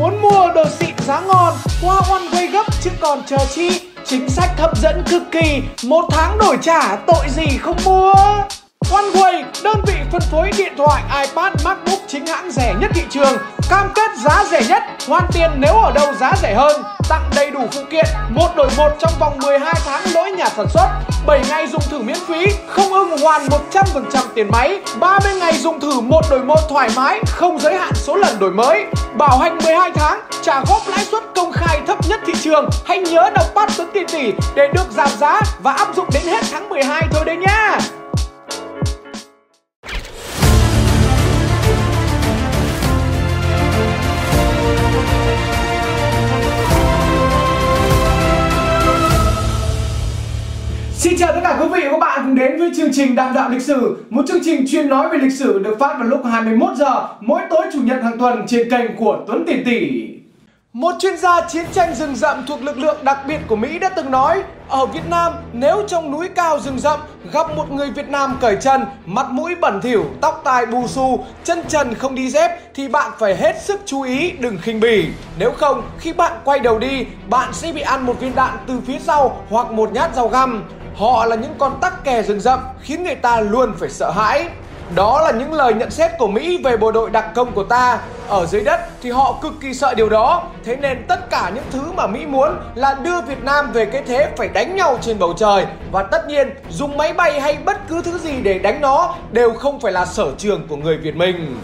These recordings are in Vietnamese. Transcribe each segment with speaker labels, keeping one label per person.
Speaker 1: Muốn mua đồ xịn giá ngon, qua One Way gấp chứ còn chờ chi. Chính sách hấp dẫn cực kỳ, một tháng đổi trả tội gì không mua. OneWay, đơn vị phân phối điện thoại, iPad, MacBook chính hãng rẻ nhất thị trường, cam kết giá rẻ nhất, hoàn tiền nếu ở đâu giá rẻ hơn, tặng đầy đủ phụ kiện, một đổi một trong vòng 12 tháng lỗi nhà sản xuất, 7 ngày dùng thử miễn phí, không ưng hoàn 100% tiền máy, 30 ngày dùng thử một đổi một thoải mái, không giới hạn số lần đổi mới, bảo hành 12 tháng, trả góp lãi suất công khai thấp nhất thị trường. Hãy nhớ đọc bắt Tuấn Tiền Tỷ để được giảm giá và áp dụng đến hết tháng 12 thôi đấy nhá. Đến với chương trình Đàm đạo lịch sử, một chương trình chuyên nói về lịch sử được phát vào lúc 21 giờ mỗi tối chủ nhật hàng tuần trên kênh của Tuấn Tỷ Tỷ. Một chuyên gia chiến tranh rừng rậm thuộc lực lượng đặc biệt của Mỹ đã từng nói Ở Việt Nam, nếu trong núi cao rừng rậm gặp một người Việt Nam cởi chân, mặt mũi bẩn thỉu, tóc tai bù xù, chân trần không đi dép Thì bạn phải hết sức chú ý, đừng khinh bỉ Nếu không, khi bạn quay đầu đi, bạn sẽ bị ăn một viên đạn từ phía sau hoặc một nhát dao găm Họ là những con tắc kè rừng rậm khiến người ta luôn phải sợ hãi đó là những lời nhận xét của Mỹ về bộ đội đặc công của ta. Ở dưới đất thì họ cực kỳ sợ điều đó. Thế nên tất cả những thứ mà Mỹ muốn là đưa Việt Nam về cái thế phải đánh nhau trên bầu trời. Và tất nhiên, dùng máy bay hay bất cứ thứ gì để đánh nó đều không phải là sở trường của người Việt mình.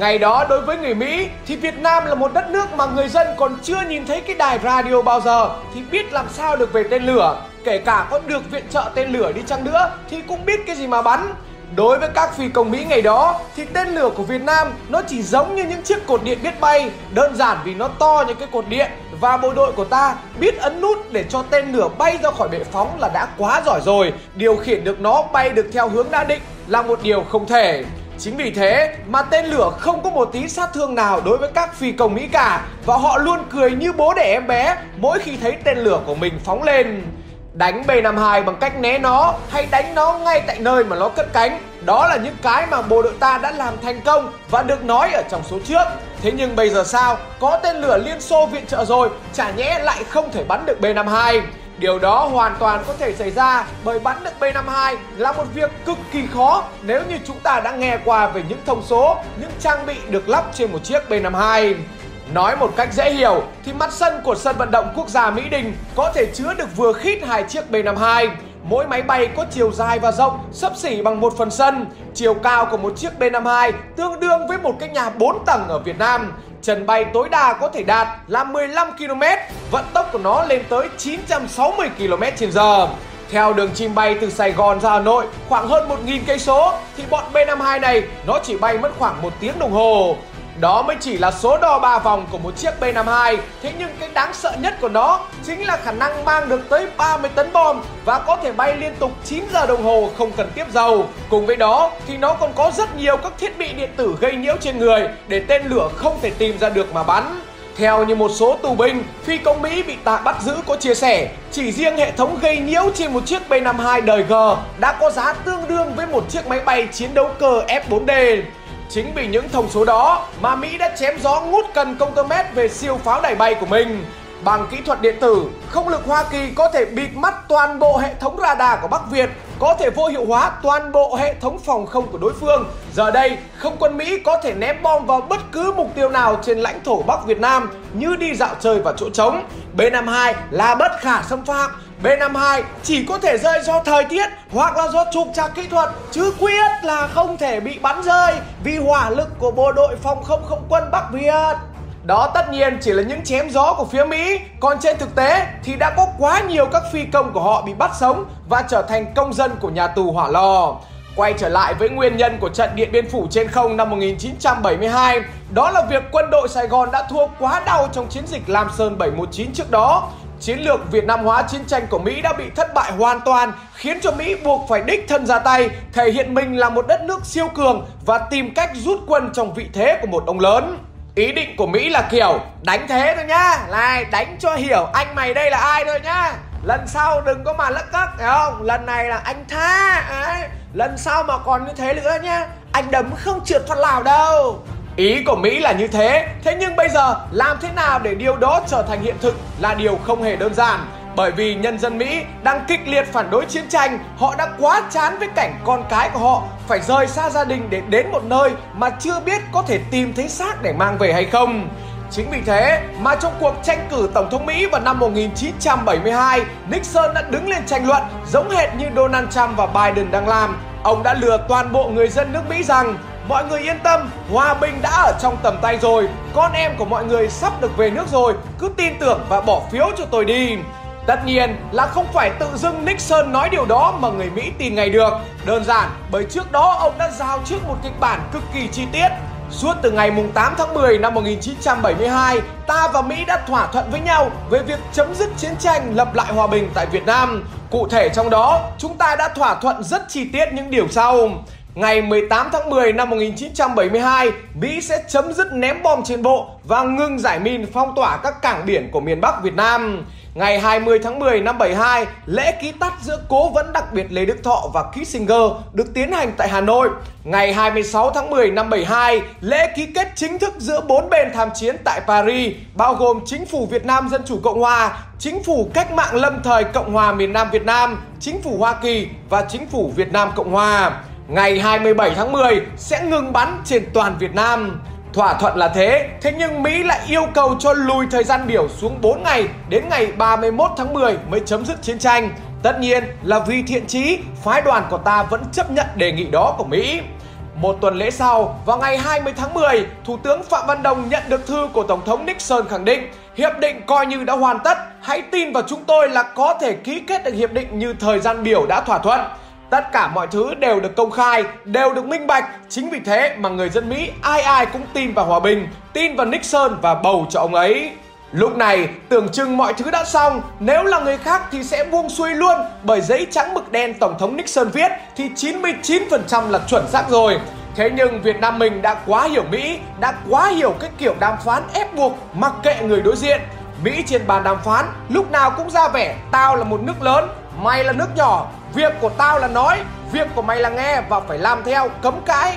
Speaker 1: Ngày đó, đối với người Mỹ, thì Việt Nam là một đất nước mà người dân còn chưa nhìn thấy cái đài radio bao giờ. Thì biết làm sao được về tên lửa. Kể cả có được viện trợ tên lửa đi chăng nữa, thì cũng biết cái gì mà bắn. Đối với các phi công Mỹ ngày đó, thì tên lửa của Việt Nam nó chỉ giống như những chiếc cột điện biết bay. Đơn giản vì nó to như cái cột điện. Và bộ đội của ta biết ấn nút để cho tên lửa bay ra khỏi bệ phóng là đã quá giỏi rồi. Điều khiển được nó bay được theo hướng đã định là một điều không thể. Chính vì thế mà tên lửa không có một tí sát thương nào đối với các phi công Mỹ cả, Và họ luôn cười như bố đẻ em bé mỗi khi thấy tên lửa của mình phóng lên. Đánh B-52 bằng cách né nó hay đánh nó ngay tại nơi mà nó cất cánh. Đó là những cái mà bộ đội ta đã làm thành công và được nói ở trong số trước. Thế nhưng bây giờ sao? Có tên lửa Liên Xô viện trợ rồi, Chả nhẽ lại không thể bắn được B-52 Điều đó hoàn toàn có thể xảy ra bởi bắn được B-52 là một việc cực kỳ khó nếu như chúng ta đã nghe qua về những thông số, những trang bị được lắp trên một chiếc B-52. Nói một cách dễ hiểu thì mặt sân của sân vận động quốc gia Mỹ Đình có thể chứa được vừa khít hai chiếc B-52. Mỗi máy bay có chiều dài và rộng sấp xỉ bằng một phần sân. Chiều cao của một chiếc B-52 tương đương với một cái nhà 4 tầng ở Việt Nam. Trần bay tối đa có thể đạt là 15 km, vận tốc của nó lên tới 960 km/h. Theo đường chim bay từ Sài Gòn ra Hà Nội, khoảng hơn 1.000 cây số, thì bọn B-52 này, nó chỉ bay mất khoảng một tiếng đồng hồ. Đó mới chỉ là số đo 3 vòng của một chiếc B-52 Thế nhưng cái đáng sợ nhất của nó chính là khả năng mang được tới 30 tấn bom Và có thể bay liên tục 9 giờ đồng hồ không cần tiếp dầu Cùng với đó, thì nó còn có rất nhiều các thiết bị điện tử gây nhiễu trên người Để tên lửa không thể tìm ra được mà bắn theo như một số tù binh, phi công Mỹ bị tạ bắt giữ có chia sẻ, chỉ riêng hệ thống gây nhiễu trên một chiếc B-52 đời G đã có giá tương đương với một chiếc máy bay chiến đấu cơ F-4D. Chính vì những thông số đó mà Mỹ đã chém gió ngút cần công tơ mét về siêu pháo đài bay của mình. Bằng kỹ thuật điện tử, không lực Hoa Kỳ có thể bịt mắt toàn bộ hệ thống radar của Bắc Việt, có thể vô hiệu hóa toàn bộ hệ thống phòng không của đối phương. Giờ đây, không quân Mỹ có thể ném bom vào bất cứ mục tiêu nào trên lãnh thổ Bắc Việt Nam như đi dạo chơi vào chỗ trống. B-52 là bất khả xâm phạm B52 chỉ có thể rơi do thời tiết hoặc là do trục trặc kỹ thuật chứ quyết là không thể bị bắn rơi vì hỏa lực của bộ đội phòng không không quân Bắc Việt. Đó tất nhiên chỉ là những chém gió của phía Mỹ. Còn trên thực tế thì đã có quá nhiều các phi công của họ bị bắt sống Và trở thành công dân của nhà tù hỏa lò. Quay trở lại với nguyên nhân của trận Điện Biên Phủ trên không năm 1972 Đó là việc quân đội Sài Gòn đã thua quá đau trong chiến dịch Lam Sơn 719 trước đó. Chiến lược Việt Nam hóa chiến tranh của Mỹ đã bị thất bại hoàn toàn, khiến cho Mỹ buộc phải đích thân ra tay, thể hiện mình là một đất nước siêu cường và tìm cách rút quân trong vị thế của một ông lớn. Ý định của Mỹ là kiểu đánh thế thôi nhá, này đánh cho hiểu anh mày đây là ai thôi nhá. Lần sau đừng có mà lắc cắc, hiểu không? Lần này là anh tha, ấy lần sau mà còn như thế nữa nhá, anh đấm không trượt thoát lào đâu. Ý của Mỹ là như thế, thế nhưng bây giờ làm thế nào để điều đó trở thành hiện thực là điều không hề đơn giản. Bởi vì nhân dân Mỹ đang kịch liệt phản đối chiến tranh, họ đã quá chán với cảnh con cái của họ phải rời xa gia đình để đến một nơi mà chưa biết có thể tìm thấy xác để mang về hay không. Chính vì thế mà trong cuộc tranh cử Tổng thống Mỹ vào năm 1972, Nixon đã đứng lên tranh luận giống hệt như Donald Trump và Biden đang làm. Ông đã lừa toàn bộ người dân nước Mỹ rằng Mọi người yên tâm, hòa bình đã ở trong tầm tay rồi Con em của mọi người sắp được về nước rồi Cứ tin tưởng và bỏ phiếu cho tôi đi Tất nhiên là không phải tự dưng Nixon nói điều đó mà người Mỹ tin ngay được Đơn giản bởi trước đó ông đã giao trước một kịch bản cực kỳ chi tiết Suốt từ ngày 8 tháng 10 năm 1972, ta và Mỹ đã thỏa thuận với nhau về việc chấm dứt chiến tranh lập lại hòa bình tại Việt Nam. Cụ thể trong đó, chúng ta đã thỏa thuận rất chi tiết những điều sau. Ngày 18 tháng 10 năm 1972, Mỹ sẽ chấm dứt ném bom trên bộ và ngưng giải min phong tỏa các cảng biển của miền Bắc Việt Nam. Ngày 20 tháng 10 năm 72, lễ ký tắt giữa cố vấn đặc biệt Lê Đức Thọ và Kissinger được tiến hành tại Hà Nội. Ngày 26 tháng 10 năm 72, lễ ký kết chính thức giữa bốn bên tham chiến tại Paris, bao gồm Chính phủ Việt Nam Dân Chủ Cộng Hòa, Chính phủ Cách mạng Lâm thời Cộng hòa miền Nam Việt Nam, Chính phủ Hoa Kỳ và Chính phủ Việt Nam Cộng Hòa. Ngày 27 tháng 10 sẽ ngừng bắn trên toàn Việt Nam. Thỏa thuận là thế, thế nhưng Mỹ lại yêu cầu cho lùi thời gian biểu xuống 4 ngày đến ngày 31 tháng 10 mới chấm dứt chiến tranh. Tất nhiên là vì thiện chí, phái đoàn của ta vẫn chấp nhận đề nghị đó của Mỹ. Một tuần lễ sau, vào ngày 20 tháng 10, Thủ tướng Phạm Văn Đồng nhận được thư của Tổng thống Nixon khẳng định Hiệp định coi như đã hoàn tất, hãy tin vào chúng tôi là có thể ký kết được hiệp định như thời gian biểu đã thỏa thuận. Tất cả mọi thứ đều được công khai, đều được minh bạch. Chính vì thế mà người dân Mỹ ai ai cũng tin vào hòa bình, tin vào Nixon và bầu cho ông ấy. Lúc này tưởng chừng mọi thứ đã xong Nếu là người khác thì sẽ buông xuôi luôn Bởi giấy trắng mực đen Tổng thống Nixon viết Thì 99% là chuẩn xác rồi Thế nhưng Việt Nam mình đã quá hiểu Mỹ Đã quá hiểu cái kiểu đàm phán ép buộc Mặc kệ người đối diện Mỹ trên bàn đàm phán lúc nào cũng ra vẻ Tao là một nước lớn Mày là nước nhỏ, Việc của tao là nói, Việc của mày là nghe và phải làm theo, cấm cãi.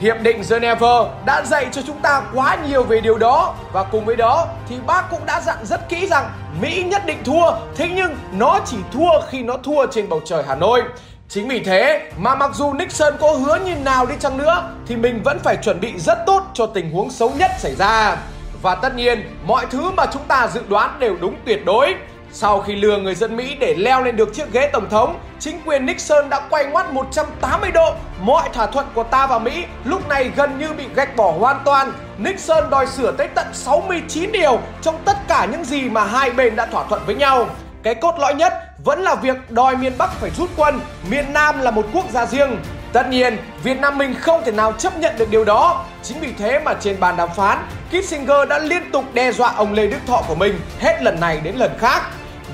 Speaker 1: Hiệp định Geneva đã dạy cho chúng ta quá nhiều về điều đó Và cùng với đó thì bác cũng đã dặn rất kỹ rằng Mỹ nhất định thua, Thế nhưng nó chỉ thua khi nó thua trên bầu trời Hà Nội. Chính vì thế mà mặc dù Nixon có hứa như nào đi chăng nữa Thì mình vẫn phải chuẩn bị rất tốt cho tình huống xấu nhất xảy ra. Và tất nhiên, mọi thứ mà chúng ta dự đoán đều đúng tuyệt đối sau khi lừa người dân Mỹ để leo lên được chiếc ghế tổng thống, chính quyền Nixon đã quay ngoắt 180 độ. Mọi thỏa thuận của ta và Mỹ lúc này gần như bị gạch bỏ hoàn toàn. Nixon đòi sửa tới tận 69 điều trong tất cả những gì mà hai bên đã thỏa thuận với nhau. Cái cốt lõi nhất vẫn là việc đòi miền Bắc phải rút quân, miền Nam là một quốc gia riêng. Tất nhiên, Việt Nam mình không thể nào chấp nhận được điều đó. Chính vì thế mà trên bàn đàm phán, Kissinger đã liên tục đe dọa ông Lê Đức Thọ của mình hết lần này đến lần khác.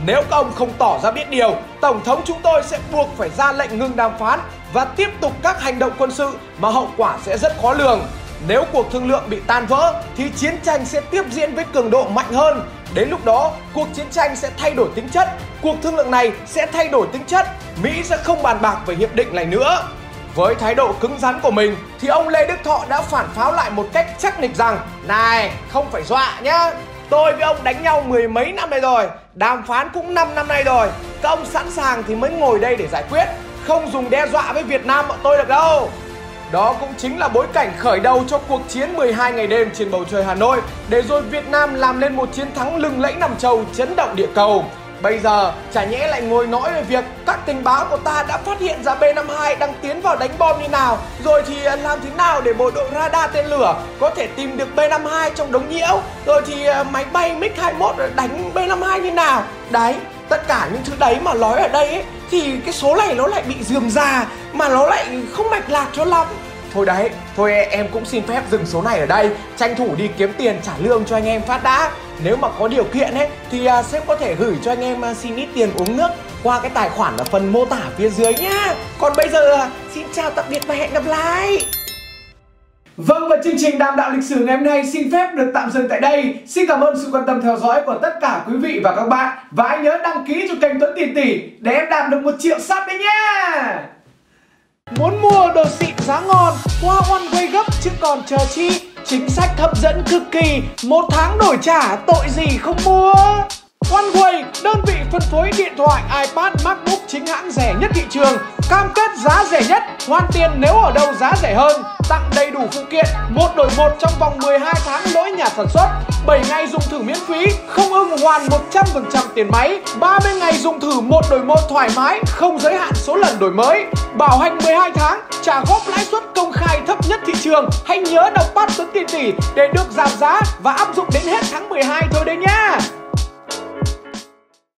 Speaker 1: Nếu các ông không tỏ ra biết điều, Tổng thống chúng tôi sẽ buộc phải ra lệnh ngừng đàm phán và tiếp tục các hành động quân sự mà hậu quả sẽ rất khó lường. Nếu cuộc thương lượng bị tan vỡ thì chiến tranh sẽ tiếp diễn với cường độ mạnh hơn. Đến lúc đó, cuộc chiến tranh sẽ thay đổi tính chất, cuộc thương lượng này sẽ thay đổi tính chất, Mỹ sẽ không bàn bạc về hiệp định này nữa. Với thái độ cứng rắn của mình thì ông Lê Đức Thọ đã phản pháo lại một cách chắc nịch rằng Này, không phải dọa nhá, Tôi với ông đánh nhau mười mấy năm nay rồi, Đàm phán cũng 5 năm nay rồi Các ông sẵn sàng thì mới ngồi đây để giải quyết, Không dùng đe dọa với Việt Nam bọn tôi được đâu đó cũng chính là bối cảnh khởi đầu cho cuộc chiến 12 ngày đêm trên bầu trời Hà Nội, để rồi Việt Nam làm nên một chiến thắng lừng lẫy nằm châu chấn động địa cầu. Bây giờ chả nhẽ lại ngồi nói về việc các tình báo của ta đã phát hiện ra B-52 đang tiến vào đánh bom như nào Rồi thì làm thế nào để bộ đội radar tên lửa có thể tìm được B-52 trong đống nhiễu Rồi thì ờ, máy bay MiG-21 đánh B-52 như nào. Đấy, tất cả những thứ đấy mà nói ở đây ấy, thì cái số này nó lại bị dườm già mà nó lại không mạch lạc cho lắm. Thôi đấy, thôi em cũng xin phép dừng số này ở đây Tranh thủ đi kiếm tiền trả lương cho anh em phát đã Nếu mà có điều kiện ấy Thì uh, sếp có thể gửi cho anh em uh, xin ít tiền uống nước Qua cái tài khoản ở phần mô tả phía dưới nhá Còn bây giờ uh, xin chào tạm biệt và hẹn gặp lại Vâng và chương trình Đàm đạo lịch sử ngày hôm nay xin phép được tạm dừng tại đây. Xin cảm ơn sự quan tâm theo dõi của tất cả quý vị và các bạn. Và hãy nhớ đăng ký cho kênh Tuấn Tiền Tỷ để em đạt được một triệu sub đấy nhé. Muốn mua đồ xịn giá ngon, qua One Way gấp chứ còn chờ chi? Chính sách hấp dẫn cực kỳ Một tháng đổi trả tội gì không mua OneWay, đơn vị phân phối điện thoại, iPad, MacBook chính hãng rẻ nhất thị trường Cam kết giá rẻ nhất, hoàn tiền nếu ở đâu giá rẻ hơn. Tặng đầy đủ phụ kiện, một đổi một trong vòng 12 tháng lỗi nhà sản xuất. 7 ngày dùng thử miễn phí, không ưng hoàn 100% tiền máy. 30 ngày dùng thử một đổi một thoải mái, không giới hạn số lần đổi mới. Bảo hành 12 tháng, trả góp lãi suất công khai thấp nhất thị trường. Hãy nhớ đọc bắt Tuấn Tiền Tỷ để được giảm giá và áp dụng đến hết tháng 12 thôi đấy nhá